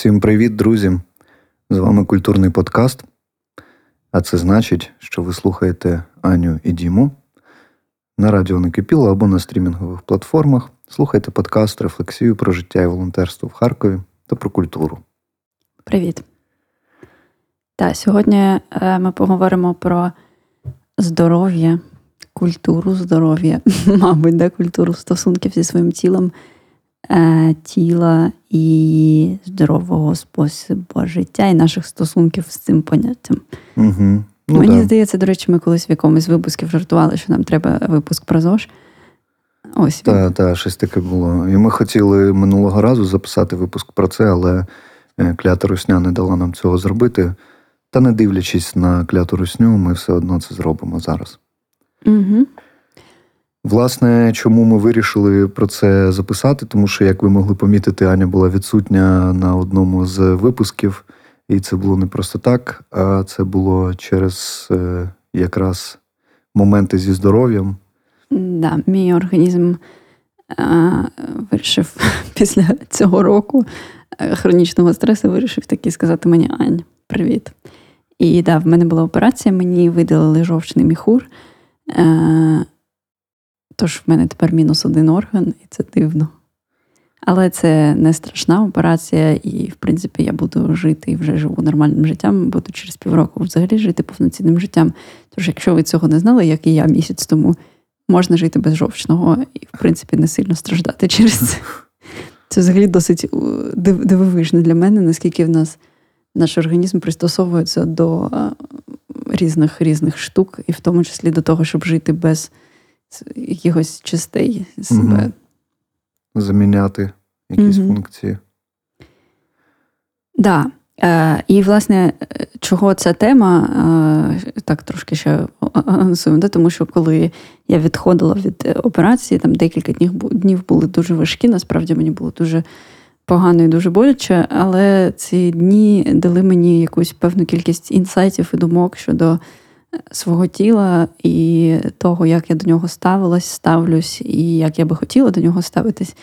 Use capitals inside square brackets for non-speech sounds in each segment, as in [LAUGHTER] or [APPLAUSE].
Всім привіт, друзі! З вами культурний подкаст. А це значить, що ви слухаєте Аню і Діму на радіо Накипіло або на стрімінгових платформах. Слухайте подкаст, рефлексію про життя і волонтерство в Харкові та про культуру. Привіт. Так, сьогодні е, ми поговоримо про здоров'я, культуру здоров'я, [LAUGHS] мабуть, да, культуру стосунків зі своїм тілом, тіла і здорового способу життя і наших стосунків з цим поняттям. Угу. Ну, Мені да. здається, до речі, ми колись в якомусь випусків жартували, що нам треба випуск про ЗОЖ. Ось він. Та, та, щось таке було. І ми хотіли минулого разу записати випуск про це, але е, клята русня не дала нам цього зробити. Та не дивлячись на кляту русню, ми все одно це зробимо зараз. Угу. Власне, чому ми вирішили про це записати? Тому що, як ви могли помітити, Аня була відсутня на одному з випусків, і це було не просто так, а це було через е, якраз моменти зі здоров'ям. Да, мій організм а, вирішив [LAUGHS] після цього року е, хронічного стресу, вирішив таки сказати мені Ань, привіт. І да, в мене була операція, мені видалили жовчний міхур. Е, тож в мене тепер мінус один орган, і це дивно. Але це не страшна операція, і, в принципі, я буду жити і вже живу нормальним життям, буду через півроку взагалі жити повноцінним життям. Тож, якщо ви цього не знали, як і я місяць тому, можна жити без жовчного і, в принципі, не сильно страждати через це. Це взагалі досить дивовижно для мене, наскільки в нас наш організм пристосовується до різних різних штук, і в тому числі до того, щоб жити без якихось частей себе. Мгм. Заміняти якісь Мгм. функції. Да. Е, і, власне, е, чого ця тема, е, так трошки ще анонсуємо, тому що коли я відходила від е, операції, там декілька днів, днів були дуже важкі, насправді мені було дуже погано і дуже боляче, але ці дні дали мені якусь певну кількість інсайтів і думок щодо е, свого тіла і того, як я до нього ставилась, ставлюсь, і як я би хотіла до нього ставитись.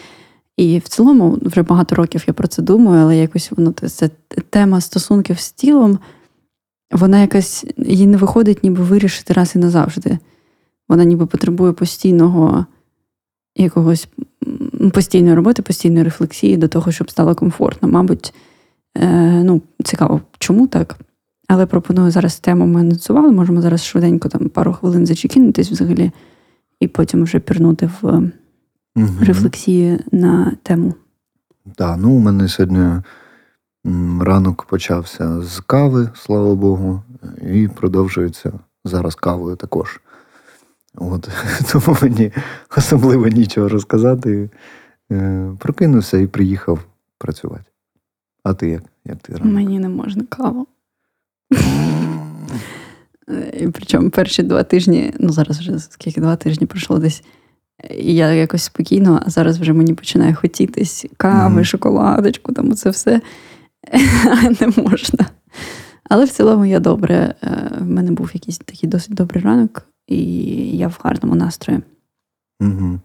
І в цілому вже багато років я про це думаю, але якось воно це тема стосунків з тілом, вона якась їй не виходить ніби вирішити раз і назавжди. Вона ніби потребує постійного якогось постійної роботи, постійної рефлексії до того, щоб стало комфортно. Мабуть, е, ну, цікаво, чому так? Але пропоную зараз тему ми анонсували. Можемо зараз швиденько там пару хвилин зачекінутись взагалі, і потім вже пірнути в Мгм. рефлексії на тему. Так, ну у мене сьогодні ранок почався з кави, слава Богу, і продовжується зараз кавою також. От, [LAUGHS] тому мені особливо нічого розказати. Е, Прокинувся і приїхав працювати. А ти як? Як ти ранок? Мені не можна каву. І причому перші два тижні, ну зараз вже скільки два тижні пройшло десь. І я якось спокійно, а зараз вже мені починає хотітись кави, Мгм. шоколадочку, там це все [LAUGHS] не можна. Але в цілому я добре. е, В мене був якийсь такий досить добрий ранок, і я в гарному настрої. Угу.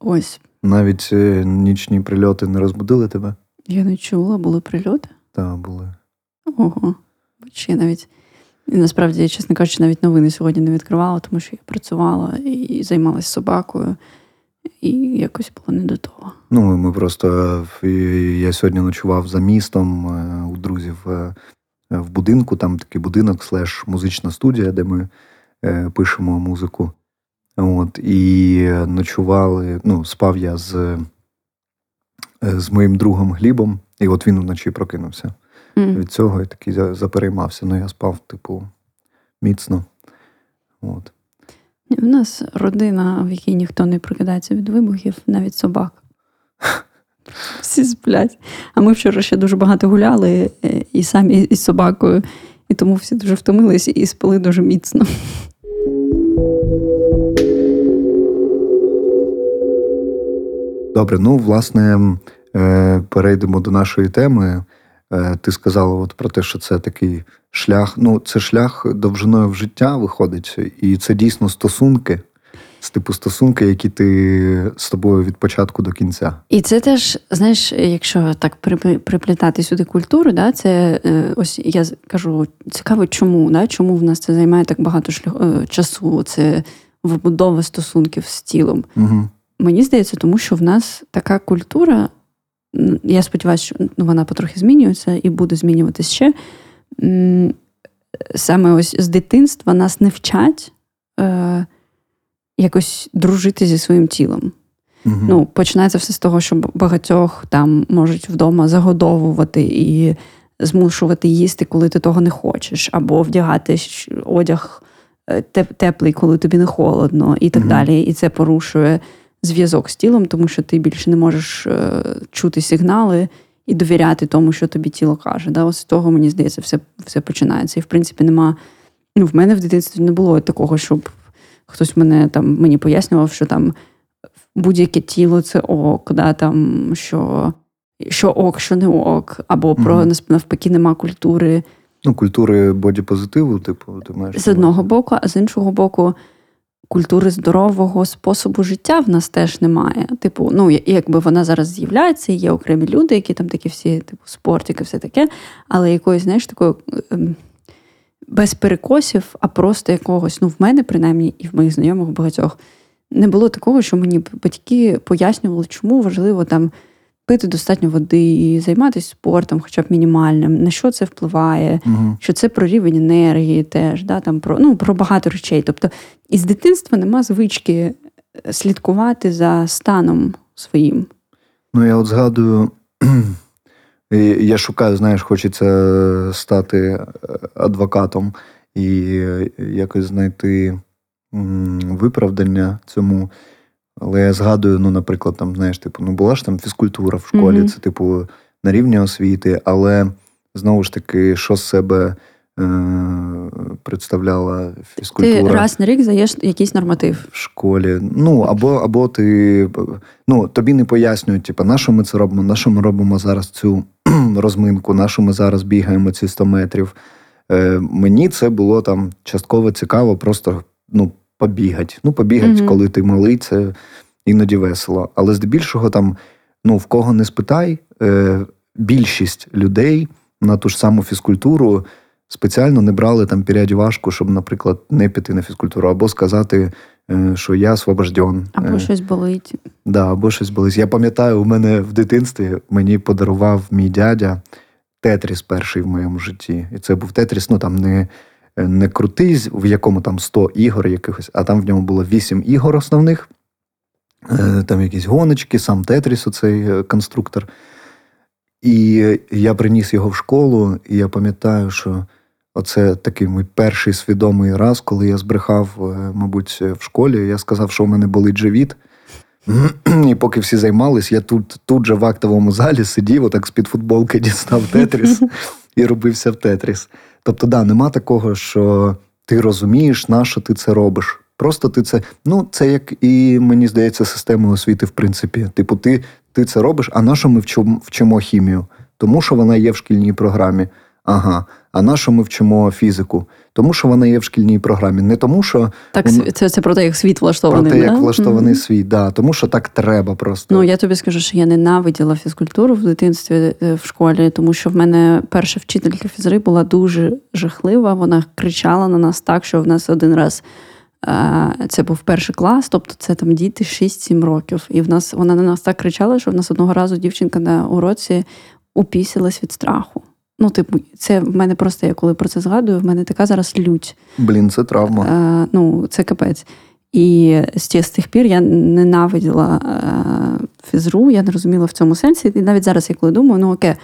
Ось, Навіть е, нічні прильоти не розбудили тебе? я не чула, були прильоти. Так, були. Ого. Чи навіть. Насправді, чесно кажучи, навіть новини сьогодні не відкривала, тому що я працювала і займалася собакою, і якось було не до того. Ну, ми просто я сьогодні ночував за містом е, у друзів е, в будинку. Там такий будинок, слеш музична студія, де ми е, пишемо музику. От, і ночували, ну, спав я з, з моїм другом Глібом, і от він вночі прокинувся Від цього і такий за- запереймався. Ну, я спав, типу, міцно. От. У нас родина, в якій ніхто не прокидається від вибухів, навіть собак. [LAUGHS] Всі сплять. А ми вчора ще дуже багато гуляли е, і самі із собакою, і тому всі дуже втомилися і спали дуже міцно. Добре, ну, власне, е, перейдемо до нашої теми. Е, Ти сказала от про те, що це такий шлях. Ну, це шлях довжиною в життя виходить, і це дійсно стосунки. з типу стосунки, які ти з тобою від початку до кінця. І це теж, знаєш, якщо так приплітати сюди культуру, да, це е, ось я кажу, цікаво, чому, да, чому в нас це займає так багато шлях, е, часу, це вибудова стосунків з тілом. Угу. Мені здається, тому що в нас така культура, я сподіваюся, що ну, вона потрохи змінюється і буде змінюватися ще. Саме ось з дитинства нас не вчать е, якось дружити зі своїм тілом. Угу. Ну, Починається все з того, що багатьох там можуть вдома загодовувати і змушувати їсти, коли ти того не хочеш, або вдягати одяг е, теплий, коли тобі не холодно, і так угу. далі. І це порушує зв'язок з тілом, тому що ти більше не можеш е, чути сигнали і довіряти тому, що тобі тіло каже. Да? Ось з того, мені здається, все все починається. І в принципі, нема. Ну, в мене в дитинстві не було такого, щоб хтось мене там мені пояснював, що там будь-яке тіло це ок, да, там, що що ок, що не ок, або про mm навпаки нема культури. Ну, культури бодіпозитиву, типу, ти маєш. З одного боку, а з іншого боку, культури здорового способу життя в нас теж немає. Типу, ну якби вона зараз з'являється, є окремі люди, які там такі всі, типу, спортики, все таке, але якоїсь, знаєш, такої ем, без перекосів, а просто якогось, ну, в мене, принаймні, і в моїх знайомих багатьох, не було такого, що мені батьки пояснювали, чому важливо там пити достатньо води, і займатися спортом, хоча б мінімальним, на що це впливає, угу. що це про рівень енергії, теж да, там про ну, про багато речей. Тобто із дитинства нема звички е, слідкувати за станом своїм. Ну, я от згадую, [CLEARS THROAT] я шукаю, знаєш, хочеться стати е, адвокатом і е, якось знайти виправдання цьому. Але я згадую, ну, наприклад, там, знаєш, типу, ну була ж там фізкультура в школі, mm-hmm. це, типу, на рівні освіти, але знову ж таки, що з себе е- представляла фізкультура. Ти раз на рік здаєш якийсь норматив в школі. Ну, або або ти ну, тобі не пояснюють, типу, на що ми це робимо, на що ми робимо зараз цю [CLEARS THROAT] розминку, на що ми зараз бігаємо ці 100 метрів. Е- Мені це було там частково цікаво, просто ну, побігати. Ну, побігати, mm-hmm. коли ти малий, це іноді весело. Але здебільшого, там, ну, в кого не спитай, е, більшість людей на ту ж саму фізкультуру спеціально не брали там переодівашку, щоб, наприклад, не піти на фізкультуру, або сказати, е, що я освобожден. Або е, щось болить. Да, або щось болить. Я пам'ятаю, у мене в дитинстві мені подарував мій дядя Тетріс перший в моєму житті. І це був Тетріс, ну там не не крутий, в якому там 100 ігор якихось, а там в ньому було 8 ігор основних. Е, там якісь гоночки, сам Тетріс, оцей е, конструктор. І я приніс його в школу, і я пам'ятаю, що оце такий мій перший свідомий раз, коли я збрехав, е, мабуть, в школі. Я сказав, що у мене болить живіт. [CLEARS THROAT] І поки всі займались, я тут тут же в актовому залі сидів, отак з-під футболки дістав Тетріс [LAUGHS] і робився в Тетріс. Тобто, да, нема такого, що ти розумієш, на що ти це робиш. Просто ти це, ну, це як і мені здається, система освіти, в принципі. Типу, ти ти це робиш, а на що ми вчимо, вчимо хімію? Тому що вона є в шкільній програмі. Ага. А на що ми вчимо фізику? Тому що вона є в шкільній програмі. Не тому, що так це це про те, як світ влаштований. Про те, як влаштований mm-hmm. світ, да. тому що так треба просто. Ну я тобі скажу, що я ненавиділа фізкультуру в дитинстві е, в школі, тому що в мене перша вчителька фізри була дуже жахлива. Вона кричала на нас так, що в нас один раз. Е, це був перший клас, тобто це там діти 6-7 років. І в нас вона на нас так кричала, що в нас одного разу дівчинка на уроці упісилась від страху. Ну, типу, це в мене просто я коли про це згадую, в мене така зараз лють. Блін, це травма. А, Ну, це капець. І з тих пір я ненавиділа а, фізру, я не розуміла в цьому сенсі. І навіть зараз, я коли думаю, ну окей,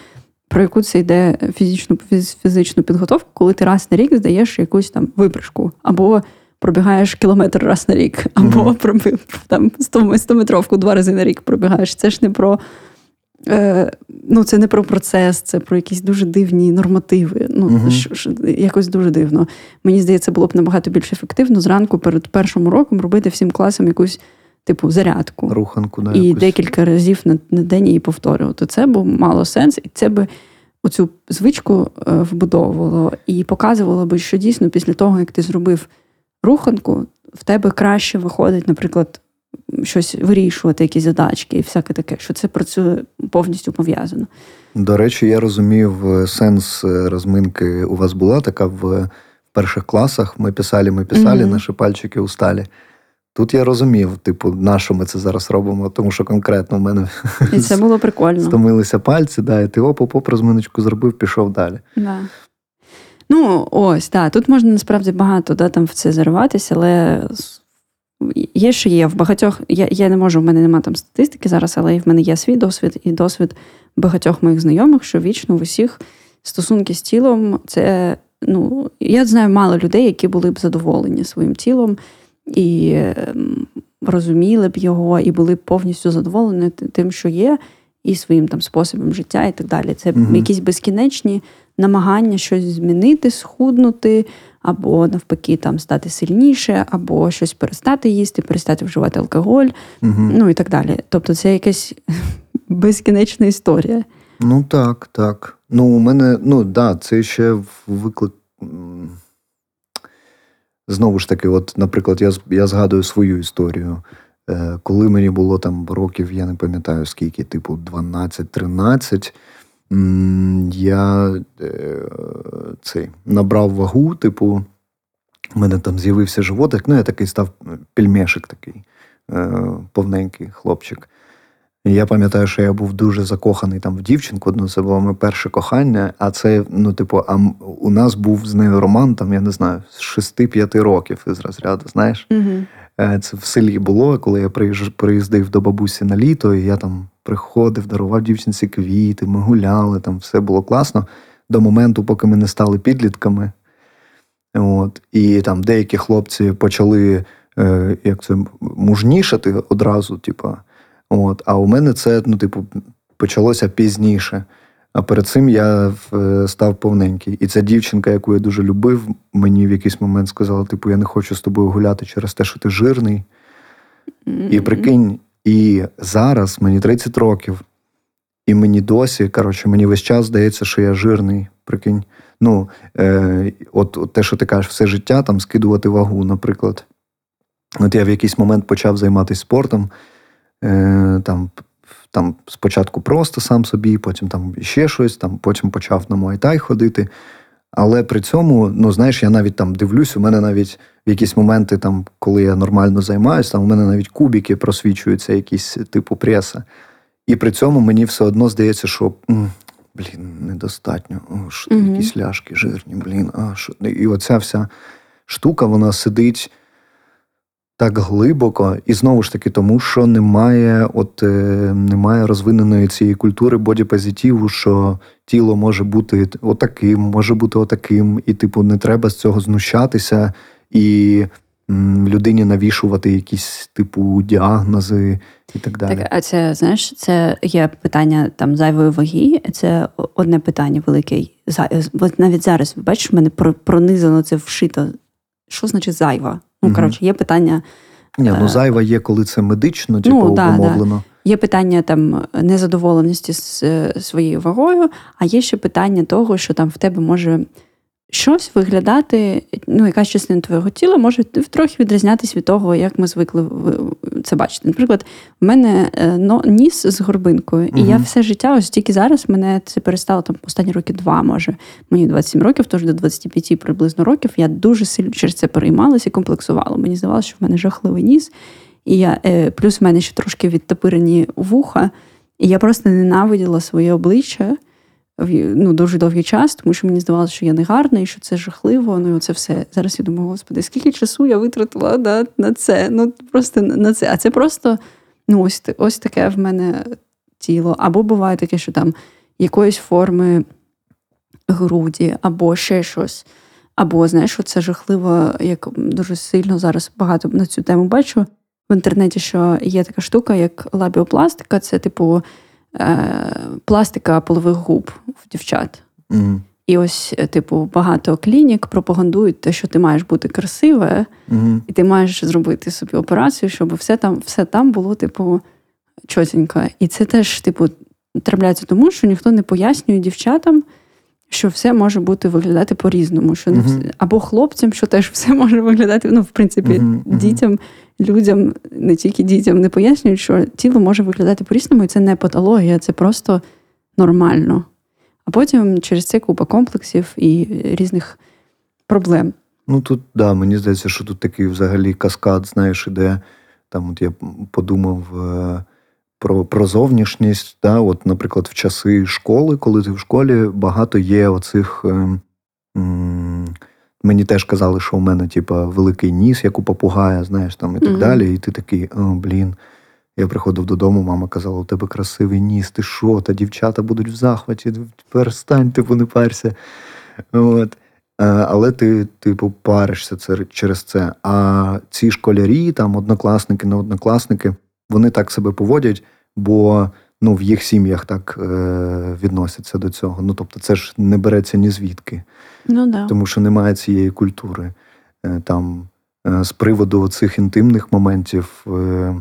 про яку це йде фізичну фізичну підготовку, коли ти раз на рік здаєш якусь там випрыжку, або пробігаєш кілометр раз на рік, або mm-hmm. там 100-метровку два рази на рік пробігаєш. Це ж не про Е, ну, Це не про процес, це про якісь дуже дивні нормативи. Ну, uh ш, ш, Якось дуже дивно. Мені здається, було б набагато більш ефективно зранку перед першим уроком робити всім класам якусь типу зарядку. Руханку, да, І якусь. декілька разів на, на день її повторювати. Це б мало сенс, і це би оцю звичку е, вбудовувало і показувало би, що дійсно після того, як ти зробив руханку, в тебе краще виходить, наприклад, щось вирішувати, якісь задачки і всяке таке, що це працює повністю пов'язано. До речі, я розумів е, сенс е, розминки. У вас була така в перших класах. Ми писали, ми писали, mm-hmm. наші пальчики усталі. Тут я розумів, типу, на що ми це зараз робимо, тому що конкретно в мене І це було прикольно. [LAUGHS] стомилися пальці, да, і ти оп-оп, розминочку зробив, пішов далі. Да. Ну, ось, так. Тут можна насправді багато да, там в це зариватися, але є, що є. В багатьох я я не можу, в мене немає там статистики зараз, але в мене є свій досвід і досвід багатьох моїх знайомих, що вічно в усіх стосунки з тілом це. Ну, я знаю мало людей, які були б задоволені своїм тілом і ем, розуміли б його, і були б повністю задоволені тим, що є, і своїм там способом життя, і так далі. Це mm якісь безкінечні намагання щось змінити, схуднути, або навпаки, там стати сильніше, або щось перестати їсти, перестати вживати алкоголь, mm ну і так далі. Тобто, це якась [LAUGHS] безкінечна історія. Ну так, так. Ну, у мене, ну да, це ще виклик. Знову ж таки, от, наприклад, я я згадую свою історію. Е, Коли мені було там років, я не пам'ятаю скільки, типу 12-13, я е, цей, набрав вагу, типу, у мене там з'явився животик, ну я такий став пельмешик такий, е, повненький хлопчик. Я пам'ятаю, що я був дуже закоханий там в дівчинку. Ну, це було моє перше кохання. А це, ну, типу, а у нас був з нею роман, там, я не знаю, з 6-5 років із розряду, знаєш. Угу. Це в селі було, коли я приїздив до бабусі на літо, і я там приходив, дарував дівчинці квіти, ми гуляли, там все було класно. До моменту, поки ми не стали підлітками. От. І там деякі хлопці почали е, як це, мужнішати одразу, типу. От, А у мене це, ну, типу, почалося пізніше. А перед цим я е, став повненький. І ця дівчинка, яку я дуже любив, мені в якийсь момент сказала: типу, я не хочу з тобою гуляти через те, що ти жирний. Mm-hmm. І прикинь, і зараз мені 30 років, і мені досі, коротше, мені весь час здається, що я жирний. Прикинь. Ну, е, от, от те, що ти кажеш, все життя там скидувати вагу, наприклад. От я в якийсь момент почав займатися спортом. Е, там там спочатку просто сам собі, потім там ще щось, там потім почав на Муайтай ходити. Але при цьому, ну знаєш, я навіть там дивлюсь, у мене навіть в якісь моменти, там, коли я нормально займаюся, там у мене навіть кубики просвічуються, якісь типу преса. І при цьому мені все одно здається, що блін, недостатньо. О, що, mm Якісь ляшки жирні, блін, а що. І оця вся штука, вона сидить так глибоко, і знову ж таки, тому що немає от, е, немає розвиненої цієї культури бодіпозитиву, що тіло може бути отаким, може бути отаким, і, типу, не треба з цього знущатися і людині навішувати якісь типу діагнози і так далі. Так, а це знаєш, це є питання там зайвої ваги. Це одне питання велике. Навіть зараз бачиш, мене пронизано це вшито. Що значить зайва? Ну, коротше, є питання. Ні, ну е, зайва є, коли це медично, типу, ну, да, обумовлено. Да. Є питання там незадоволеності з своєю вагою, а є ще питання того, що там в тебе може щось виглядати, ну, якась частина твого тіла може трохи відрізнятися від того, як ми звикли це бачити. Наприклад, в мене е, ніс з горбинкою, і угу. я все життя, ось тільки зараз мене це перестало там останні роки два, може. Мені 27 років, тож до 25 приблизно років. Я дуже сильно через це переймалася і комплексувала. Мені здавалося, що в мене жахливий ніс. І я е, плюс в мене ще трошки відтопирені вуха, і я просто ненавиділа своє обличчя ну, дуже довгий час, тому що мені здавалося, що я не гарна і що це жахливо. Ну і оце все. Зараз я думаю, господи, скільки часу я витратила да, на це? Ну просто на це. А це просто ну, ось ось таке в мене тіло. Або буває таке, що там якоїсь форми груді, або ще щось. Або, знаєш, що це жахливо, як дуже сильно зараз багато на цю тему бачу в інтернеті, що є така штука, як лабіопластика, це типу пластика полових губ в дівчат. Mm. І ось, е, типу, багато клінік пропагандують те, що ти маєш бути красиве, mm-hmm. і ти маєш зробити собі операцію, щоб все там все там було, типу, чотенько. І це теж, типу, трапляється тому, що ніхто не пояснює дівчатам, що все може бути виглядати по-різному. Що не все, Або хлопцям, що теж все може виглядати. Ну, в принципі, uh-huh, uh-huh. дітям, людям, не тільки дітям, не пояснюють, що тіло може виглядати по-різному, і це не патологія, це просто нормально. А потім через це купа комплексів і різних проблем. Ну тут, да, мені здається, що тут такий взагалі каскад, знаєш, іде. Там от я подумав е, про про зовнішність. Да? От, Наприклад, в часи школи, коли ти в школі, багато є оцих. Е, м- Мені теж казали, що у мене, типа, великий ніс, як у попугая, знаєш, там і так mm-hmm. далі. І ти такий, о, блін. Я приходив додому, мама казала, у тебе красивий ніс, ти що? Та дівчата будуть в захваті, перестань, типу, не парся. От. Е, але ти, типу, паришся через це. А ці школярі, там, однокласники, не однокласники, вони так себе поводять, бо ну, в їх сім'ях так е, відносяться до цього. Ну, тобто, це ж не береться ні звідки. Ну, да. Тому що немає цієї культури. Е, там, е, З приводу цих інтимних моментів, е,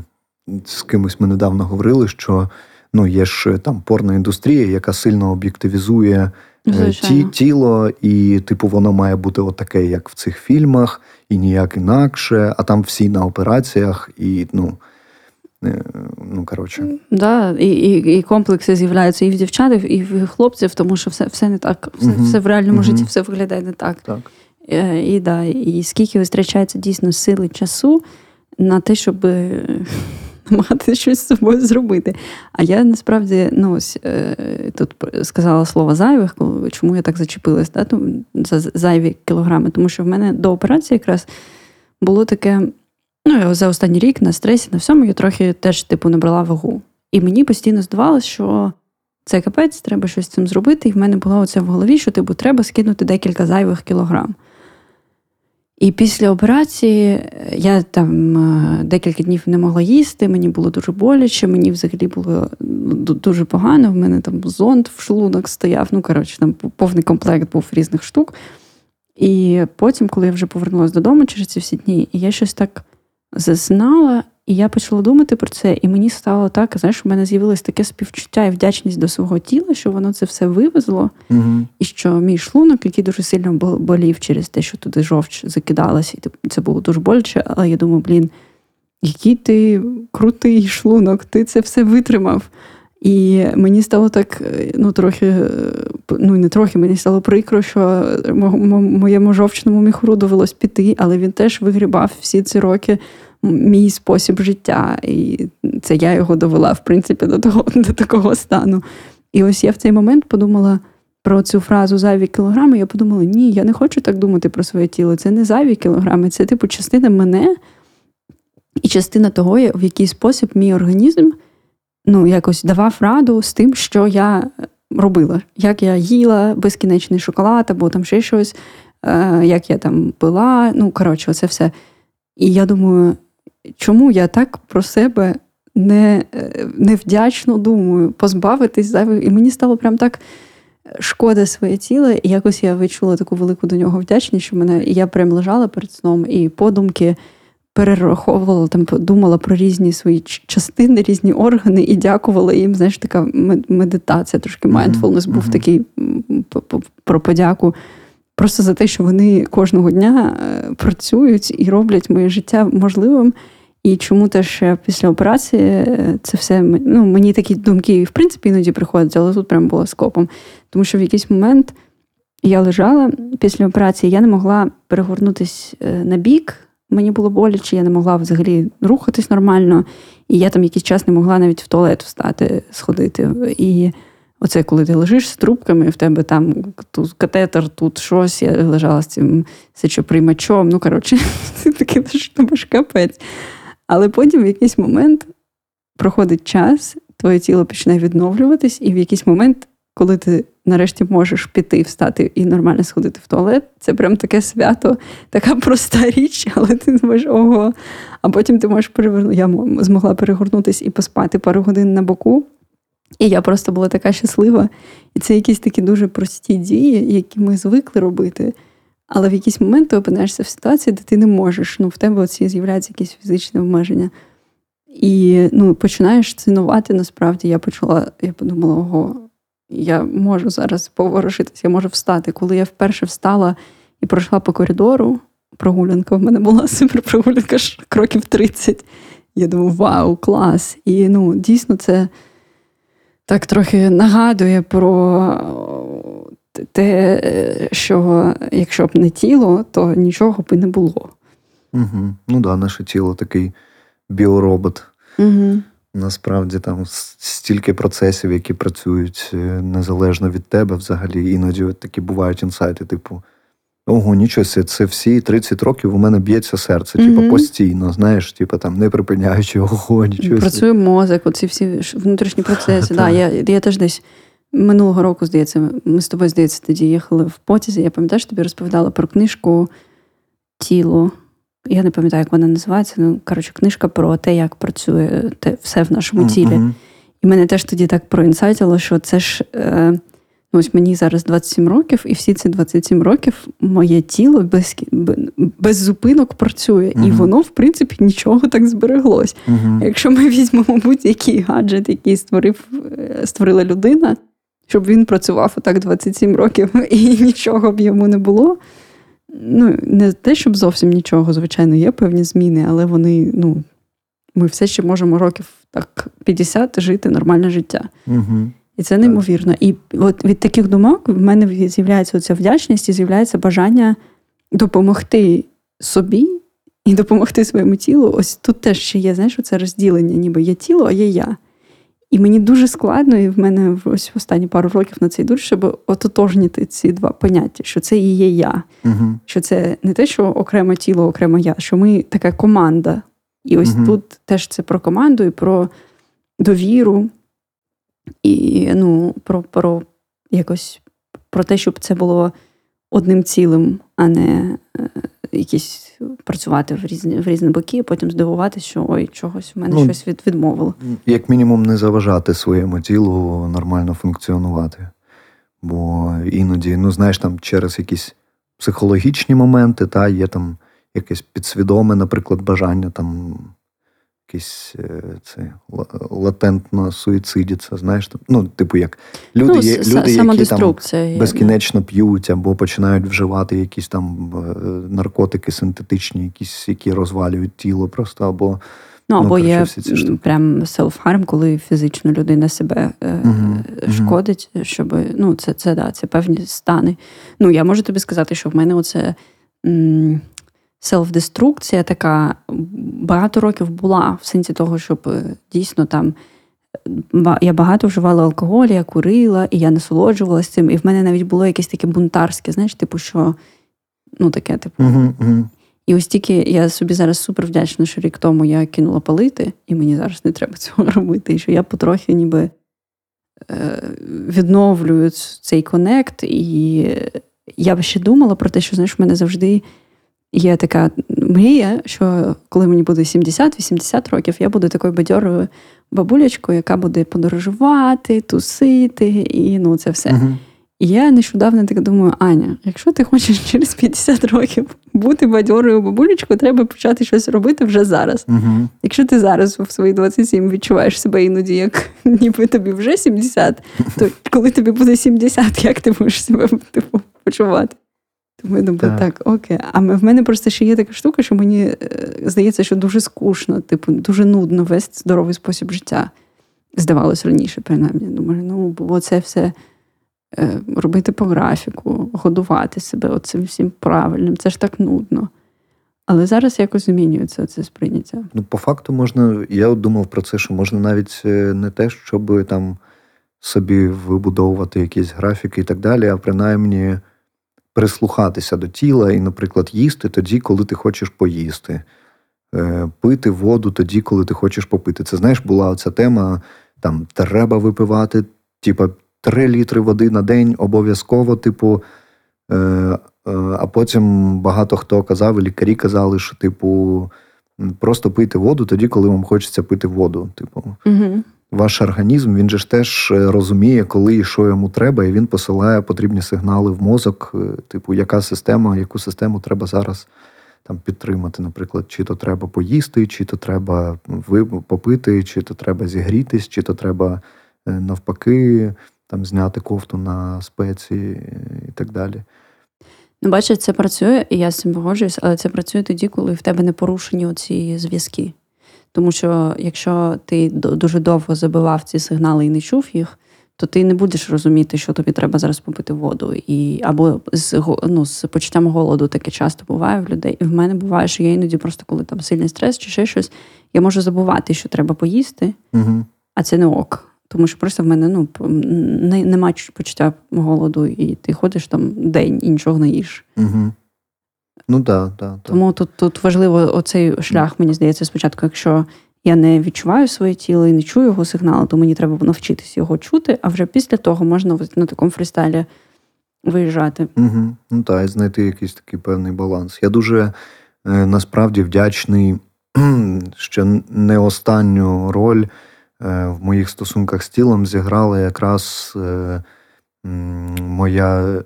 з кимось ми недавно говорили, що ну, є ж там порна індустрія, яка сильно об'єктивізує. Е, ті, тіло, і, типу, воно має бути отаке, як в цих фільмах, і ніяк інакше, а там всі на операціях, і ну. Е, ну, коротше. Да, і і, і комплекси з'являються і в дівчат, і в хлопців, тому що все все не так, все uh все в реальному uh житті все виглядає не так. так. Е, і да, і скільки витрачається дійсно сили часу на те, щоб [LAUGHS] намагатися щось з собою зробити. А я насправді ну, ось, е, тут сказала слово зайвих, чому я так зачепилась да, за зайві кілограми. Тому що в мене до операції якраз було таке. Ну, за останній рік на стресі, на всьому я трохи теж типу набрала вагу. І мені постійно здавалося, що це капець, треба щось з цим зробити. І в мене було оце в голові, що типу, треба скинути декілька зайвих кілограм. І після операції е, я там е, декілька днів не могла їсти, мені було дуже боляче, мені взагалі було ну, дуже погано. В мене там зонд в шлунок стояв. Ну, коротше, там повний комплект був різних штук. І потім, коли я вже повернулася додому через ці всі дні, я щось так зазнала, і я почала думати про це, і мені стало так, знаєш, у мене з'явилось таке співчуття і вдячність до свого тіла, що воно це все вивезло, угу. і що мій шлунок, який дуже сильно болів через те, що туди жовч закидалася, і це було дуже боляче, але я думаю, блін, який ти крутий шлунок, ти це все витримав. І мені стало так, ну трохи, ну не трохи, мені стало прикро, що моєму жовчному міхуру довелось піти, але він теж вигрібав всі ці роки мій спосіб життя. І це я його довела, в принципі, до того, до такого стану. І ось я в цей момент подумала про цю фразу зайві кілограми. Я подумала, ні, я не хочу так думати про своє тіло. Це не зайві кілограми, це типу частина мене і частина того, в який спосіб мій організм ну, якось давав раду з тим, що я робила. Як я їла безкінечний шоколад або там ще щось, е, як я там пила. Ну, коротше, оце все. І я думаю, чому я так про себе не, е, невдячно думаю, позбавитись зайвих. І мені стало прям так. Шкода своє тіло, і якось я відчула таку велику до нього вдячність, що мене і я прям лежала перед сном, і подумки перераховувала, там думала про різні свої частини, різні органи і дякувала їм. Знаєш, така медитація, трошки mindfulness був такий про подяку. Просто за те, що вони кожного дня е, працюють і роблять моє життя можливим. І чому теж після операції це все ну, мені такі думки, в принципі, іноді приходять, але тут прям було скопом. Тому що в якийсь момент я лежала після операції, я не могла перегорнутися е, на бік, мені було боляче, я не могла взагалі рухатись нормально, і я там якийсь час не могла навіть в туалет встати, сходити. І оце, коли ти лежиш з трубками, в тебе там тут катетер, тут щось, я лежала з цим сечоприймачом. Ну, коротше, [LAUGHS] ти такий думаєш, капець. Але потім в якийсь момент проходить час, твоє тіло починає відновлюватись, і в якийсь момент, коли ти нарешті можеш піти, встати і нормально сходити в туалет. Це прям таке свято, така [LAUGHS] проста річ, але ти думаєш, ого. А потім ти можеш перевернути. Я змогла перегорнутися і поспати пару годин на боку. І я просто була така щаслива. І це якісь такі дуже прості дії, які ми звикли робити. Але в якийсь момент ти опинаєшся в ситуації, де ти не можеш. Ну, в тебе оці з'являються якісь фізичні обмеження. І ну, починаєш цінувати насправді. Я почала, я подумала, ого, я можу зараз поворушитися, я можу встати. Коли я вперше встала і пройшла по коридору, прогулянка в мене була [LAUGHS] супер прогулянка ж кроків 30. Я думаю, вау, клас! І ну, дійсно, це так трохи нагадує про те, що якщо б не тіло, то нічого б і не було. Угу. Ну да, наше тіло такий біоробот. Угу. Насправді там стільки процесів, які працюють е, незалежно від тебе, взагалі іноді такі бувають інсайти, типу. Ого, нічого, це всі 30 років у мене б'ється серце, mm-hmm. типу, постійно, знаєш, типу там не припиняючи, ого, нічого. Працює мозок, оці всі внутрішні процеси. [LAUGHS] да, Я я теж десь минулого року, здається, ми з тобою, здається, тоді їхали в потязі. Я пам'ятаю, що тобі розповідала про книжку Тіло. Я не пам'ятаю, як вона називається. Ну, коротше, книжка про те, як працює те, все в нашому тілі. Mm-hmm. І мене теж тоді так проінсайтило, що це ж. Е, Ось мені зараз 27 років, і всі ці 27 років моє тіло без без зупинок працює, uh-huh. і воно, в принципі, нічого так збереглось. Uh-huh. Якщо ми візьмемо будь-який гаджет, який створив, е, створила людина, щоб він працював отак 27 років [LAUGHS] і нічого б йому не було. Ну, не те, щоб зовсім нічого, звичайно, є певні зміни, але вони, ну, ми все ще можемо років так 50 жити нормальне життя. Uh-huh. І це неймовірно. І от від таких думок в мене з'являється оця вдячність і з'являється бажання допомогти собі і допомогти своєму тілу. Ось тут теж ще є, знаєш, це розділення, ніби є тіло, а є я. І мені дуже складно, і в мене ось в останні пару років на цей душ, щоб ототожніти ці два поняття, що це і є я. Угу. Що це не те, що окреме тіло, окремо я, що ми така команда. І ось угу. тут теж це про команду і про довіру, і ну, про про якось про те, щоб це було одним цілим, а не е, якісь працювати в різні в різні боки, і потім здивуватися, що ой, чогось у мене ну, щось від, відмовило. Як мінімум, не заважати своєму тілу нормально функціонувати. Бо іноді, ну знаєш, там через якісь психологічні моменти, та є там якесь підсвідоме, наприклад, бажання там якийсь е, це латентно суїцидіться, знаєш, ну, типу, як люди, ну, є, люди які там безкінечно п'ють або починають вживати якісь там е, наркотики синтетичні, якісь, які розвалюють тіло просто, або. Ну, або ну, є всі ці прям селф-харм, коли фізично людина себе uh-huh, шкодить, щоб ну, це це, да, це певні стани. Ну, я можу тобі сказати, що в мене оце селф-деструкція така багато років була в сенсі того, щоб е, дійсно там. Я багато вживала алкоголь, я курила, і я насолоджувалася цим. І в мене навіть було якесь таке бунтарське, знаєш, типу, що ну таке, типу. Uh-huh, uh-huh. І ось тільки я собі зараз супер вдячна, що рік тому я кинула палити, і мені зараз не треба цього [LAUGHS] робити. І що я потрохи ніби е, відновлюю цей конект. І я б ще думала про те, що знаєш, в мене завжди є така мрія, що коли мені буде 70-80 років, я буду такою бадьорою бабулячкою, яка буде подорожувати, тусити, і ну це все. Uh-huh. І я нещодавно так думаю, Аня, якщо ти хочеш через 50 років бути бадьорою бабулечкою, треба почати щось робити вже зараз. Uh-huh. Якщо ти зараз в свої 27 відчуваєш себе іноді, як ніби тобі вже 70, то коли тобі буде 70, як ти будеш себе типу, почувати? Тому я думаю, так. окей. А в мене просто ще є така штука, що мені е, здається, що дуже скучно, типу, дуже нудно вести здоровий спосіб життя. Здавалось раніше, принаймні. Думаю, ну, бо це все е, робити по графіку, годувати себе оцим всім правильним. Це ж так нудно. Але зараз якось змінюється це сприйняття. Ну, по факту можна, я думав про це, що можна навіть е, не те, щоб там собі вибудовувати якісь графіки і так далі, а принаймні прислухатися до тіла і, наприклад, їсти тоді, коли ти хочеш поїсти, е, пити воду тоді, коли ти хочеш попити. Це знаєш, була оця тема: там треба випивати, типа 3 літри води на день обов'язково, типу. Е, е, а потім багато хто казав, і лікарі казали, що, типу, просто пийте воду тоді, коли вам хочеться пити воду. Типу, угу ваш організм він же ж теж е, розуміє, коли і що йому треба, і він посилає потрібні сигнали в мозок, е, типу, яка система, яку систему треба зараз там підтримати. Наприклад, чи то треба поїсти, чи то треба попити, чи то треба зігрітись, чи то треба е, навпаки там зняти кофту на спеції і так далі. Ну, бачиш, це працює, і я з цим погоджуюсь, але це працює тоді, коли в тебе не порушені оці зв'язки. Тому що якщо ти дуже довго забивав ці сигнали і не чув їх, то ти не будеш розуміти, що тобі треба зараз попити воду. І, Або з ну, з почуттям голоду таке часто буває в людей. І в мене буває, що я іноді просто, коли там сильний стрес чи ще щось, я можу забувати, що треба поїсти, угу. а це не ок. Тому що просто в мене ну, не, немає почуття голоду, і ти ходиш там день і нічого не їш. Угу. Ну так, так. Тому тут тут важливо оцей шлях, мені здається, спочатку, якщо я не відчуваю своє тіло і не чую його сигналу, то мені треба навчитися його чути, а вже після того можна на такому фристайлі виїжджати. Угу. Ну так, і знайти якийсь такий певний баланс. Я дуже е, насправді вдячний, що не останню роль е, в моїх стосунках з тілом зіграла якраз е, моя,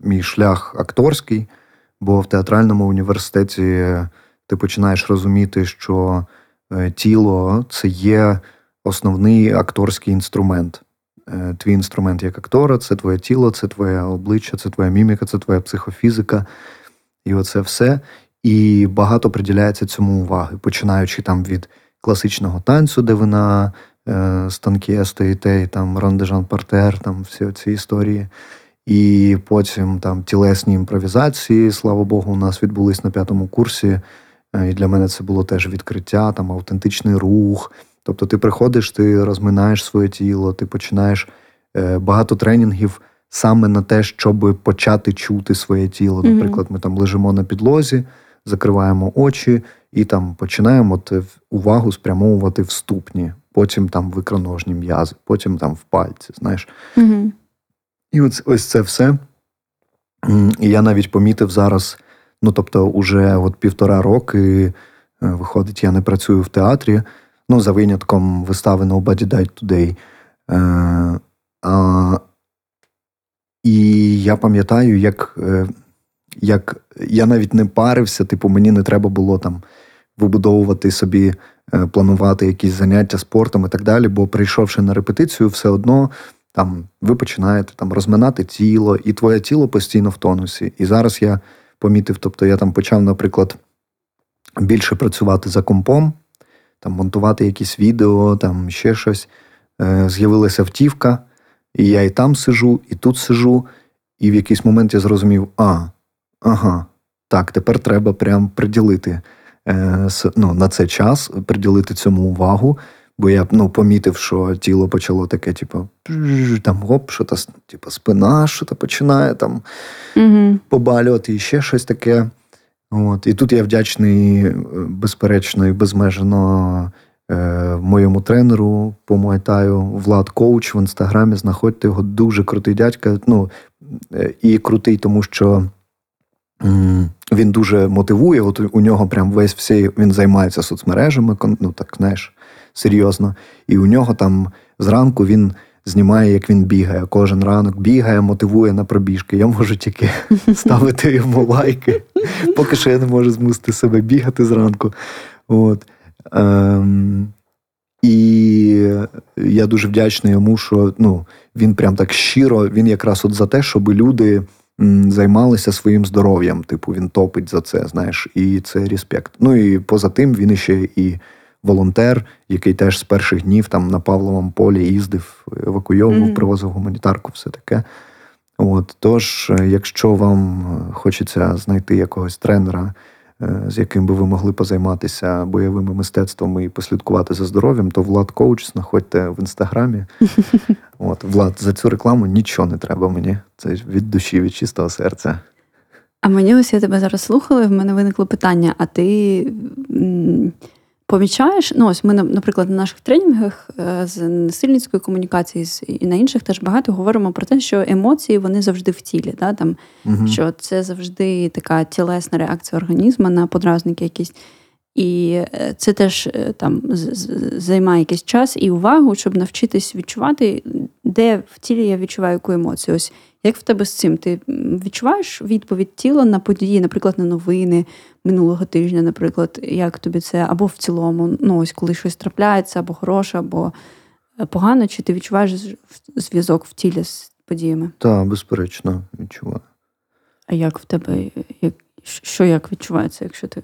мій шлях акторський, бо в театральному університеті ти починаєш розуміти, що Е, тіло це є основний акторський інструмент. Е, твій інструмент як актора, це твоє тіло, це твоє обличчя, це твоя міміка, це твоя психофізика. І оце все. І багато приділяється цьому уваги, починаючи там від класичного танцю, де ви на е, стоїте, і там Рондежан Партер, там всі ці історії. І потім там тілесні імпровізації, слава Богу, у нас відбулись на п'ятому курсі. Е, і для мене це було теж відкриття, там автентичний рух. Тобто, ти приходиш, ти розминаєш своє тіло, ти починаєш е, багато тренінгів саме на те, щоб почати чути своє тіло. Наприклад, ми там лежимо на підлозі, закриваємо очі і там починаємо от увагу спрямовувати в ступні, потім там в ікроножні м'язи, потім там в пальці. знаєш. Mm-hmm. І ось, ось це все. І я навіть помітив зараз. Ну тобто, уже от півтора роки е, виходить, я не працюю в театрі. Ну, за винятком вистави Nobody Died Today. Е, а, І я пам'ятаю, як е, як я навіть не парився, типу, мені не треба було там вибудовувати собі, е, планувати якісь заняття спортом і так далі. Бо прийшовши на репетицію, все одно там ви починаєте там розминати тіло, і твоє тіло постійно в тонусі. І зараз я помітив. Тобто я там почав, наприклад, більше працювати за компом, там монтувати якісь відео, там ще щось. Е, з'явилася втівка, і я і там сижу, і тут сижу. І в якийсь момент я зрозумів, а, ага, так, тепер треба прям приділити е, ну, на це час, приділити цьому увагу. Бо я ну, помітив, що тіло почало таке, типу, там гоп, що то типу, спина, що то починає там угу. побалювати і ще щось таке. От. І тут я вдячний, е, безперечно, і безмежно е, моєму тренеру по Муайтаю, Влад Коуч в інстаграмі. Знаходьте його дуже крутий дядька. Ну, е, І крутий, тому що. Він дуже мотивує, от у нього прям весь всі він займається соцмережами, ну так знаєш, серйозно. І у нього там зранку він знімає, як він бігає. Кожен ранок бігає, мотивує на пробіжки. Я можу тільки [LAUGHS] ставити йому лайки, поки що я не можу змусити себе бігати зранку. От. Ем, І я дуже вдячний йому, що ну, він прям так щиро, він якраз от за те, щоб люди. Займалися своїм здоров'ям, типу він топить за це, знаєш, і це респект. Ну і поза тим він іще і волонтер, який теж з перших днів там на Павловому полі їздив, евакуйовував, mm-hmm. привозив гуманітарку, все таке. От, Тож, е, якщо вам е, хочеться знайти якогось тренера, е, з яким би ви могли позайматися бойовими мистецтвами і послідкувати за здоров'ям, то Влад Коуч знаходьте в інстаграмі. [LAUGHS] От, Влад, за цю рекламу нічого не треба мені. Це від душі, від чистого серця. А мені ось я тебе зараз слухала, в мене виникло питання: а ти помічаєш, ну ось ми, наприклад, на наших тренінгах е, з насильницької комунікації і на інших теж багато говоримо про те, що емоції вони завжди в тілі. Да? Там, угу. Що це завжди така тілесна реакція організму на подразники якісь. І е, це теж е, там займає якийсь час і увагу, щоб навчитись відчувати, де в тілі я відчуваю яку емоцію. Ось як в тебе з цим? Ти відчуваєш відповідь тіла на події, наприклад, на новини минулого тижня, наприклад, як тобі це, або в цілому, ну ось коли щось трапляється, або хороше, або погано, чи ти відчуваєш зв'язок в тілі з подіями? Так, безперечно, відчуваю. А як в тебе, як, що як відчувається, якщо ти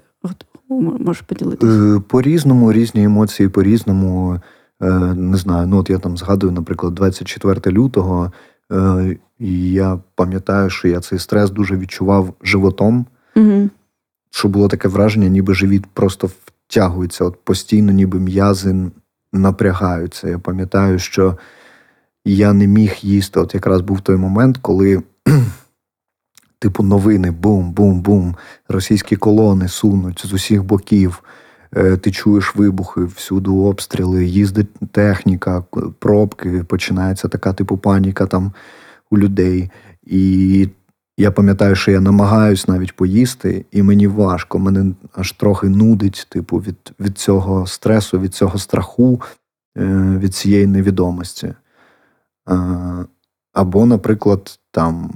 можеш поділитися? Е, по-різному, різні емоції по-різному. Е, не знаю, ну от я там згадую, наприклад, 24 лютого. Е, і я пам'ятаю, що я цей стрес дуже відчував животом, угу. що було таке враження, ніби живіт просто втягується, от постійно, ніби м'язи напрягаються. Я пам'ятаю, що я не міг їсти. От якраз був той момент, коли. [CLEARS THROAT] Типу новини, бум-бум-бум, російські колони сунуть з усіх боків. Е, ти чуєш вибухи, всюди обстріли, їздить техніка, пробки, починається така типу паніка там у людей. І я пам'ятаю, що я намагаюсь навіть поїсти, і мені важко, мене аж трохи нудить, типу, від від цього стресу, від цього страху, е, від цієї невідомості. Або, наприклад, там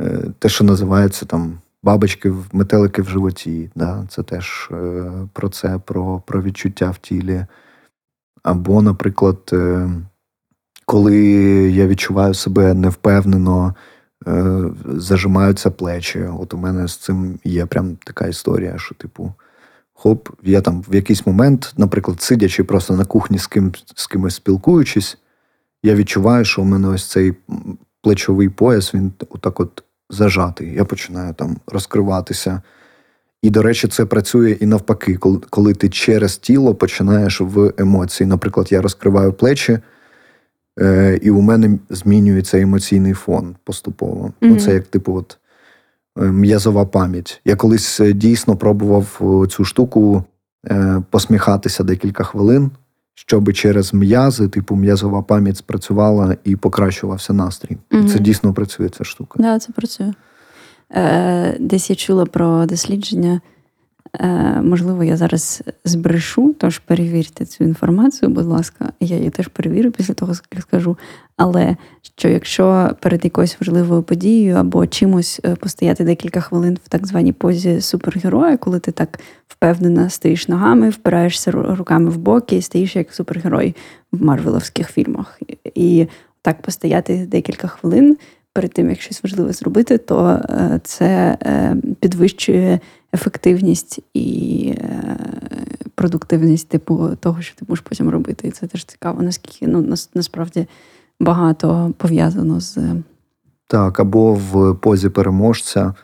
е, те, що називається там бабочки, метелики в животі. Да? Це теж е, про це, про, про відчуття в тілі. Або, наприклад, коли я відчуваю себе невпевнено, е, зажимаються плечі. От у мене з цим є прям така історія, що, типу, хоп, я там в якийсь момент, наприклад, сидячи просто на кухні з ким, з кимось спілкуючись, я відчуваю, що у мене ось цей плечовий пояс, він отак от зажатий. Я починаю там розкриватися. І, до речі, це працює і навпаки, коли ти через тіло починаєш в емоції. Наприклад, я розкриваю плечі, е, і у мене змінюється емоційний фон поступово. Mm-hmm. Ну, Це як типу от е, м'язова пам'ять. Я колись е, дійсно пробував цю штуку е, посміхатися декілька хвилин, щоб через м'язи, типу, м'язова пам'ять спрацювала і покращувався настрій. Mm-hmm. Це дійсно працює ця штука. Так, да, це працює. Е, Десь я чула про дослідження. Е, Можливо, я зараз збрешу, тож перевірте цю інформацію, будь ласка, я її теж перевірю після того, як скажу. Але що якщо перед якоюсь важливою подією або чимось е, постояти декілька хвилин в так званій позі супергероя, коли ти так впевнено стоїш ногами, впираєшся руками в боки і стоїш як супергерой в марвеловських фільмах. І так постояти декілька хвилин перед тим, як щось важливе зробити, то е, це е, підвищує ефективність і е, продуктивність типу того, що ти можеш потім робити. І це теж цікаво, наскільки ну, насправді багато пов'язано з. Так, або в позі переможця,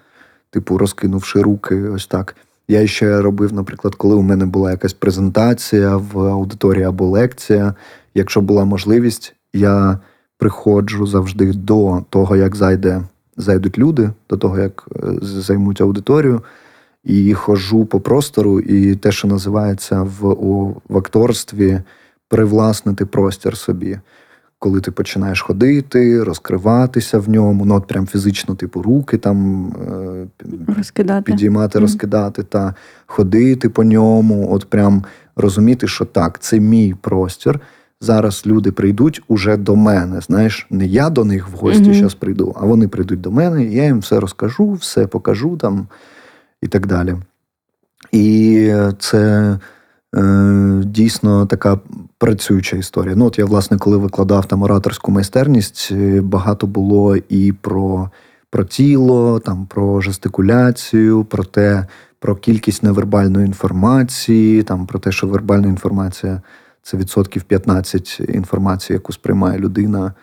типу, розкинувши руки, ось так. Я ще робив, наприклад, коли у мене була якась презентація в аудиторії або лекція. Якщо була можливість, я приходжу завжди до того, як зайде, зайдуть люди, до того, як е, займуть аудиторію, і хожу по простору, і те, що називається в, у, в акторстві, привласнити простір собі. Коли ти починаєш ходити, розкриватися в ньому, ну от прям фізично, типу, руки там е, розкидати. підіймати, mm. розкидати та ходити по ньому, от прям розуміти, що так, це мій простір зараз люди прийдуть уже до мене. Знаєш, не я до них в гості зараз mm-hmm. прийду, а вони прийдуть до мене, і я їм все розкажу, все покажу там і так далі. І це е, дійсно така працююча історія. Ну, от я, власне, коли викладав там ораторську майстерність, е, багато було і про про тіло, там, про жестикуляцію, про те, про кількість невербальної інформації, там, про те, що вербальна інформація це відсотків 15 інформації, яку сприймає людина.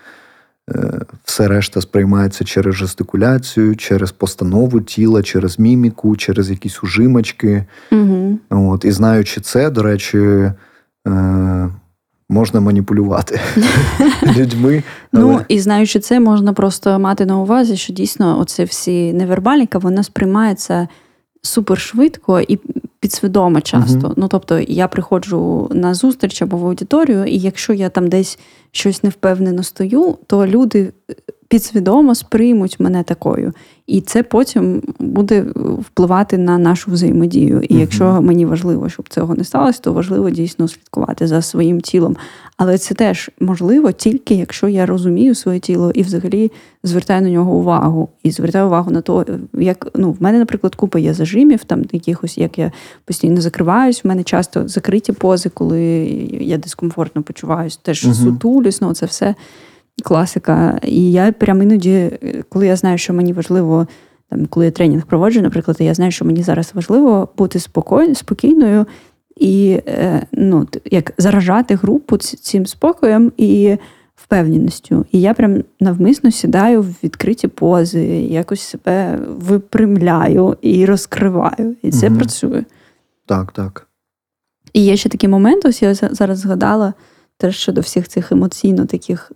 Е, все решта сприймається через жестикуляцію, через постанову тіла, через міміку, через якісь ужимочки. Угу. От, І знаючи це, до речі, е, можна маніпулювати [LAUGHS] людьми. Ну і знаючи це, можна просто мати на увазі, що дійсно оце всі невербаліка, вона сприймається супершвидко і підсвідомо часто. Uh-huh. Ну тобто я приходжу на зустріч або в аудиторію, і якщо я там десь щось невпевнено стою, то люди підсвідомо сприймуть мене такою. І це потім буде впливати на нашу взаємодію. І якщо мені важливо, щоб цього не сталося, то важливо дійсно слідкувати за своїм тілом. Але це теж можливо тільки якщо я розумію своє тіло і взагалі звертаю на нього увагу. І звертаю увагу на те, як ну, в мене, наприклад, купа є зажимів, там якихось, як я постійно закриваюсь. В мене часто закриті пози, коли я дискомфортно почуваюся, теж Мгм. сутулюсь, ну це все класика. І я прям іноді, коли я знаю, що мені важливо, там, коли я тренінг проводжу, наприклад, я знаю, що мені зараз важливо бути спокій, спокійною і е, ну, як заражати групу цим спокоєм і впевненістю. І я прям навмисно сідаю в відкриті пози, якось себе випрямляю і розкриваю. І це Мгм. працює. Так, так. І є ще такий момент, ось я зараз згадала теж щодо всіх цих емоційно таких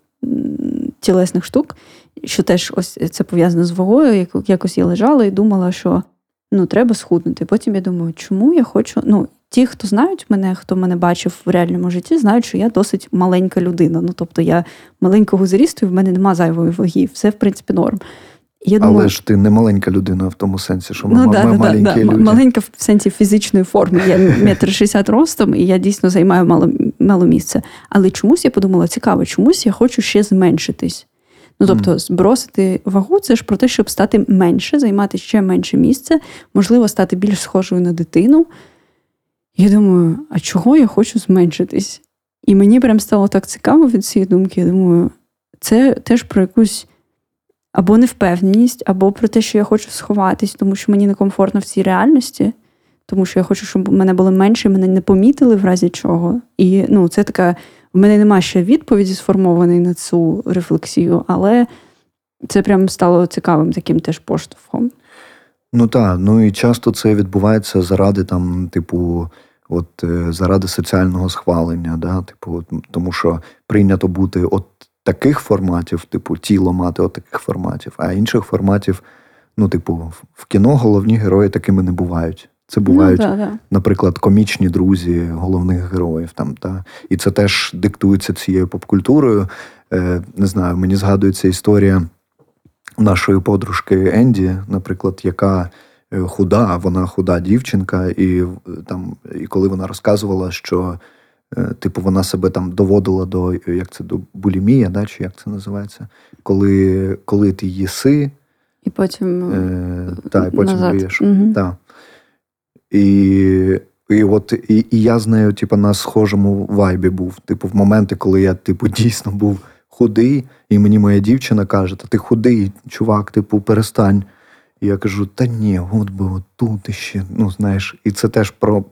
тілесних штук, що теж ось це пов'язано з вагою. Якось я лежала і думала, що ну, треба схуднути. Потім я думаю, чому я хочу. Ну, ті, хто знають мене, хто мене бачив в реальному житті, знають, що я досить маленька людина. Ну, тобто я маленького зрісту, і в мене нема зайвої ваги, все в принципі норм. Я думаю, Але ж ти не маленька людина в тому сенсі, що ми, Ну, да, ми да, да, маленькі да. люди. Маленька в сенсі фізичної форми. Я [LAUGHS] метр шістдесят ростом, і я дійсно займаю мало, мало місця. Але чомусь я подумала, цікаво, чомусь я хочу ще зменшитись. Ну, тобто, збросити вагу це ж про те, щоб стати менше, займати ще менше місця, можливо, стати більш схожою на дитину. Я думаю, а чого я хочу зменшитись? І мені прям стало так цікаво від цієї думки. Я думаю, це теж про якусь або невпевненість, або про те, що я хочу сховатись, тому що мені некомфортно в цій реальності, тому що я хочу, щоб мене було менше, мене не помітили в разі чого. І ну, це така. В мене немає ще відповіді сформованої на цю рефлексію, але це прям стало цікавим таким теж поштовхом. Ну так, ну і часто це відбувається заради там, типу, от е, заради соціального схвалення, да? типу, тому що прийнято бути от таких форматів, типу, тіло мати от таких форматів, а інших форматів, ну, типу, в- кіно головні герої такими не бувають. Це бувають, Ну, да, да. наприклад, комічні друзі головних героїв. Там, та? І це теж диктується цією попкультурою. Е, не знаю, мені згадується історія нашої подружки Енді, наприклад, яка е, худа, вона худа дівчинка, і е, там, і коли вона розказувала, що типу вона себе там доводила до е, як це до булімія, да, чи як це називається, коли, коли ти їси, І потім е, та, і потім назад. виєш. Мгм. Так. І, і от і, і я з нею, типу, на схожому вайбі був. Типу, в моменти, коли я, типу, [LAUGHS] дійсно був худий, і мені моя дівчина каже: Та ти худий, чувак, типу, перестань. І я кажу: та ні, от би от тут іще. Ну, знаєш, і це теж про,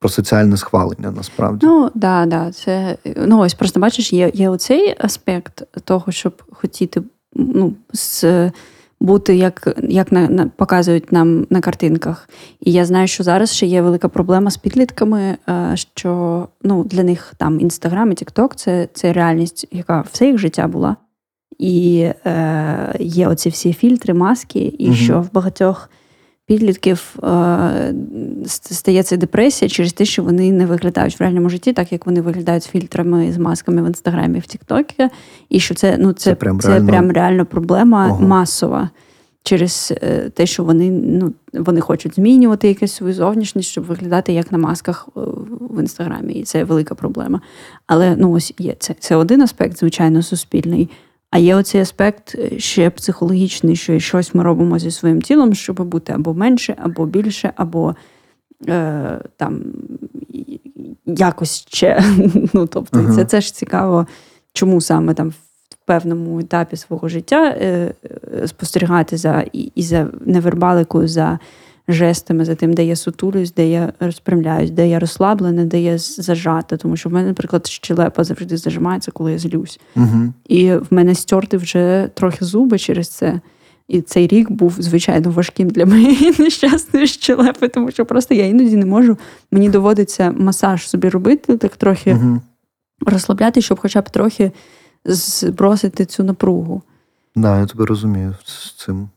про соціальне схвалення насправді. Ну, да, да, це ну ось просто бачиш, є, є оцей аспект того, щоб хотіти ну, з, бути як, як на, на, показують нам на картинках. І я знаю, що зараз ще є велика проблема з підлітками, е, що ну, для них там Інстаграм і Тікток це, це реальність, яка все їх життя була. І е, є оці всі фільтри, маски, і Мгм. що в багатьох підлітків е, стається депресія через те, що вони не виглядають в реальному житті, так як вони виглядають з фільтрами, з масками в інстаграмі, в Тіктокі, і що це ну це, Це прям це реально- прям реально проблема Ого. масова. Через е, те, що вони ну вони хочуть змінювати якусь свою зовнішність, щоб виглядати як на масках е, в інстаграмі, і це велика проблема. Але ну ось є це, це один аспект, звичайно, суспільний. А є оцей аспект ще психологічний, що щось ми робимо зі своїм тілом, щоб бути або менше, або більше, або е, там якось ще. [LAUGHS] Ну, тобто, Ага. це, це ж цікаво, чому саме там в певному етапі свого життя е, е, спостерігати за і, і за невербаликою, за жестами, за тим, де я сутулюсь, де я розпрямляюсь, де я розслаблена, де я зажата. Тому що в мене, наприклад, щелепа завжди зажимається, коли я злюсь. Угу. І в мене стерти вже трохи зуби через це. І цей рік був звичайно важким для [LAUGHS] моєї нещасної щелепи, тому що просто я іноді не можу. Мені доводиться масаж собі робити, так трохи Угу. розслабляти, щоб хоча б трохи збросити цю напругу. Да, я тебе розумію з цим.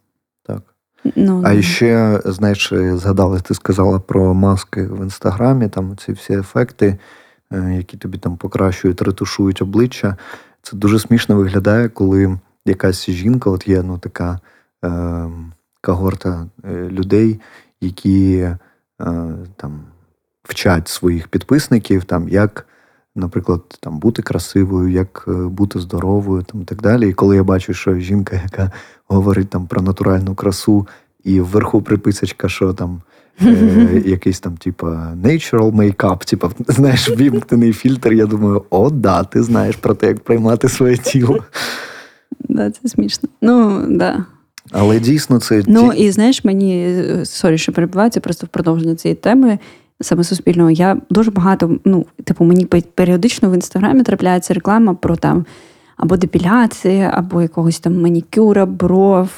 Ну, А ще, знаєш, згадала, ти сказала про маски в інстаграмі, там ці всі ефекти, е, які тобі там покращують, ретушують обличчя. Це дуже смішно виглядає, коли якась жінка, от є ну, така е, когорта е, людей, які е, там вчать своїх підписників, там, як, наприклад, там, бути красивою, як е, бути здоровою там, і так далі. І коли я бачу, що жінка, яка говорить там, про натуральну красу, і вверху приписочка, що там. Е, [LAUGHS] якийсь там, типа, natural makeup, типа, знаєш, вімкнений фільтр. Я думаю, о, да, ти знаєш про те, як приймати своє тіло. Да, Це смішно. Ну, да. Але дійсно це. Ну, і знаєш, мені sorry, що перебуваю, це просто в продовження цієї теми. Саме суспільного, я дуже багато, ну, типу, мені періодично в інстаграмі трапляється реклама про там або депіляції, або якогось там манікюра, бров,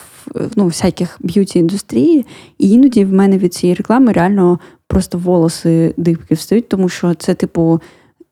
ну, всяких б'юті індустрії. І іноді в мене від цієї реклами реально просто волоси дибки встають, тому що це, типу,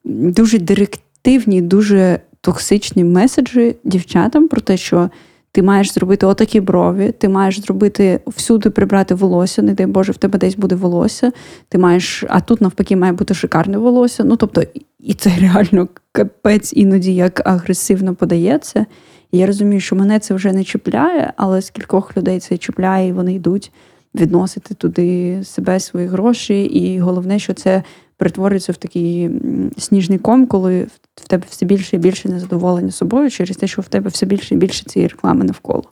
дуже директивні, дуже токсичні меседжі дівчатам про те, що ти маєш зробити отакі брові, ти маєш зробити всюди прибрати волосся, не дай Боже, в тебе десь буде волосся. Ти маєш, а тут навпаки має бути шикарне волосся. Ну тобто, і це реально капець іноді як агресивно подається. Я розумію, що мене це вже не чіпляє, але з кількох людей це чіпляє, і вони йдуть відносити туди себе свої гроші. І головне, що це перетворюється в такий сніжний ком, коли в тебе все більше і більше незадоволення собою через те, що в тебе все більше і більше цієї реклами навколо.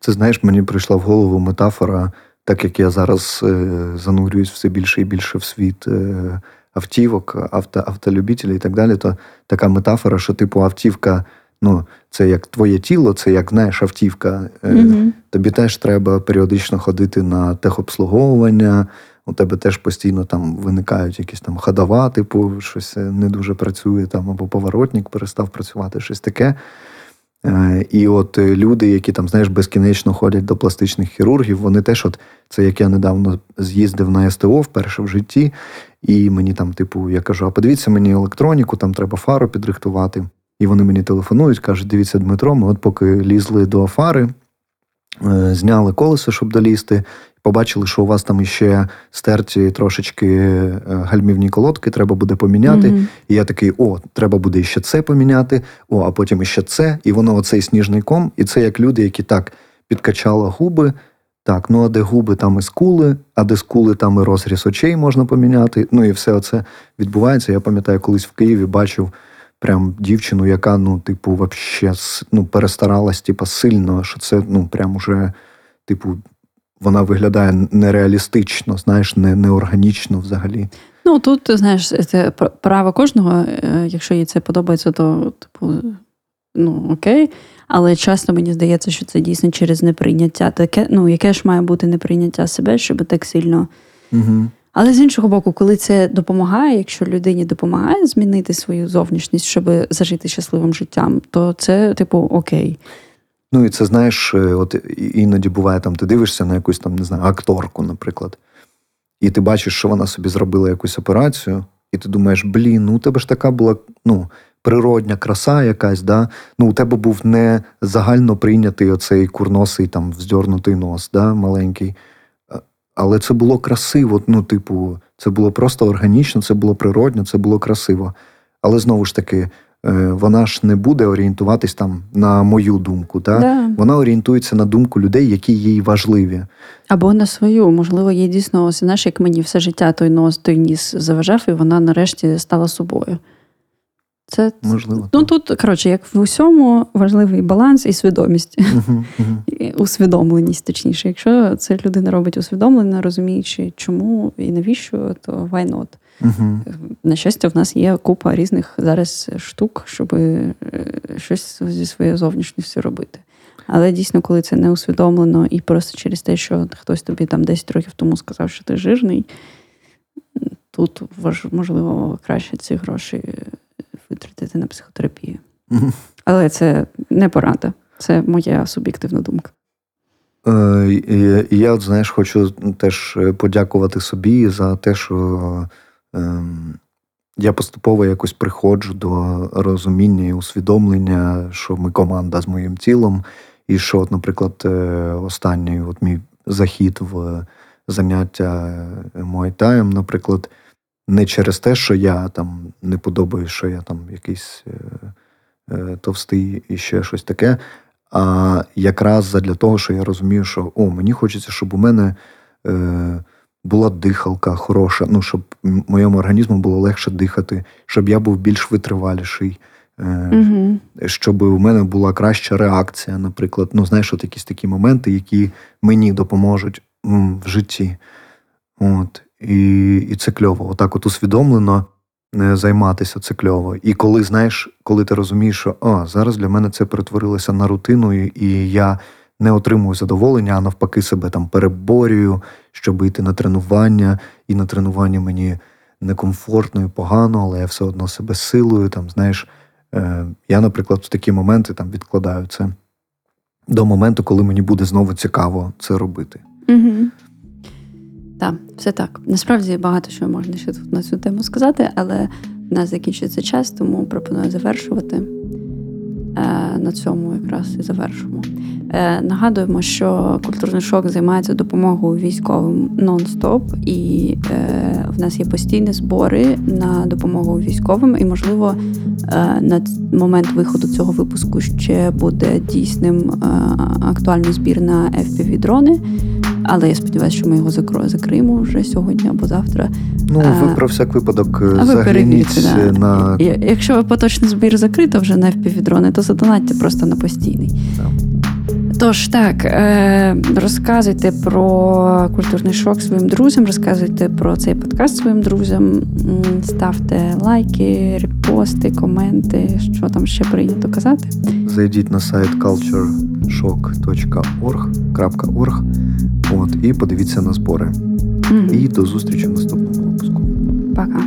Це знаєш, мені прийшла в голову метафора, так як я зараз е, занурююсь все більше і більше в світ е, автівок, авто, автолюбітелів і так далі, то така метафора, що типу автівка. Ну, це як твоє тіло, це як знаєш, автівка. Mm-hmm. Тобі теж треба періодично ходити на техобслуговування, у тебе теж постійно там виникають якісь там ходова, типу, щось не дуже працює, там, або поворотник перестав працювати, щось таке. Е, і от люди, які там, знаєш, безкінечно ходять до пластичних хірургів, вони теж, от це як я недавно з'їздив на СТО вперше в житті, і мені там, типу, я кажу: а подивіться мені електроніку, там треба фару підрихтувати. І вони мені телефонують, кажуть, дивіться, Дмитро, ми от поки лізли до фари, е, зняли колесо, щоб долізти, побачили, що у вас там іще стерті трошечки е, гальмівні колодки, треба буде поміняти. Mm-hmm. І я такий: о, треба буде ще це поміняти, о, а потім іще це. І воно оцей сніжний ком. І це як люди, які так підкачали губи. Так, ну а де губи, там і скули, а де скули, там і розріз очей можна поміняти. Ну і все це відбувається. Я пам'ятаю, колись в Києві бачив прям дівчину, яка, ну, типу, вообще ну, перестаралась, типу, сильно, що це, ну, прям уже, типу, вона виглядає нереалістично, знаєш, не, неорганічно взагалі. Ну, тут, знаєш, це право кожного, е, якщо їй це подобається, то, типу, ну, окей. Але часто мені здається, що це дійсно через неприйняття. Таке, ну, яке ж має бути неприйняття себе, щоб так сильно. Угу. Але з іншого боку, коли це допомагає, якщо людині допомагає змінити свою зовнішність, щоб зажити щасливим життям, то це, типу, окей. Ну і це знаєш, е, от іноді буває там, ти дивишся на якусь там, не знаю, акторку, наприклад, і ти бачиш, що вона собі зробила якусь операцію, і ти думаєш, блін, ну у тебе ж така була ну, природня краса якась, да? ну у тебе був не загально прийнятий оцей курносий там вздьорнутий нос, да, маленький. Але це було красиво. Ну, типу, це було просто органічно, це було природньо, це було красиво. Але знову ж таки, вона ж не буде орієнтуватись там на мою думку. Та? Да. Вона орієнтується на думку людей, які їй важливі. Або на свою. Можливо, їй дійсно, ось, знаєш, як мені все життя той нос, той ніс заважав, і вона нарешті стала собою. Це можливо. Ну тут, коротше, як в усьому важливий баланс і свідомість, uh-huh, uh-huh. усвідомленість, точніше. Якщо це людина робить усвідомлено, розуміючи, чому і навіщо, то why not? Uh-huh. На щастя, в нас є купа різних зараз штук, щоб е, щось зі своєю зовнішністю робити. Але дійсно, коли це не усвідомлено і просто через те, що хтось тобі там 10 років тому сказав, що ти жирний, тут можливо краще ці гроші витратити на психотерапію. Але це не порада, це моя суб'єктивна думка. Е, Я, знаєш, хочу теж подякувати собі за те, що я поступово якось приходжу до розуміння і усвідомлення, що ми команда з моїм тілом, і що, от, наприклад, е, останній от мій захід в заняття Муайтаєм, наприклад не через те, що я там не подобаю, що я там якийсь е, е, товстий і ще щось таке. а якраз для того, що я розумію, що о, мені хочеться, щоб у мене е, була дихалка хороша, ну, щоб моєму організму було легше дихати, щоб я був більш витриваліший. Е, щоб у мене була краща реакція, наприклад. Ну, знаєш, от якісь такі моменти, які мені допоможуть в житті. От. І, і це кльово. Отак, от усвідомлено е, займатися, це кльово. І коли знаєш, коли ти розумієш, що а, зараз для мене це перетворилося на рутину, і я не отримую задоволення, а навпаки, себе там переборюю, щоб йти на тренування, і на тренуванні мені некомфортно і погано, але я все одно себе силою, там, знаєш. Е, Я, наприклад, в такі моменти там відкладаю це до моменту, коли мені буде знову цікаво це робити. Угу. Так, все так. Насправді багато що можна ще тут на цю тему сказати, але в нас закінчується час, тому пропоную завершувати. Е, На цьому якраз і завершимо. Е, Нагадуємо, що культурний шок займається допомогою військовим нон-стоп, і е, в нас є постійні збори на допомогу військовим, і, можливо, на момент виходу цього випуску ще буде дійсним актуальний збір на FPV-дрони. Але я сподіваюся, що ми його закриємо вже сьогодні або завтра. Ну, А, ви про всяк випадок е, А загляніть да. на Я- Якщо поточний збір закрито вже на FPV-дрони, то задонатьте просто на постійний. Да. Тож так, е, розказуйте про культурний шок своїм друзям, розказуйте про цей подкаст своїм друзям, ставте лайки, репости, коменти, що там ще прийнято казати. зайдіть на сайт cultureshock.org.org от, і подивіться на збори. Мгм. І до зустрічі в наступному випуску. Пока.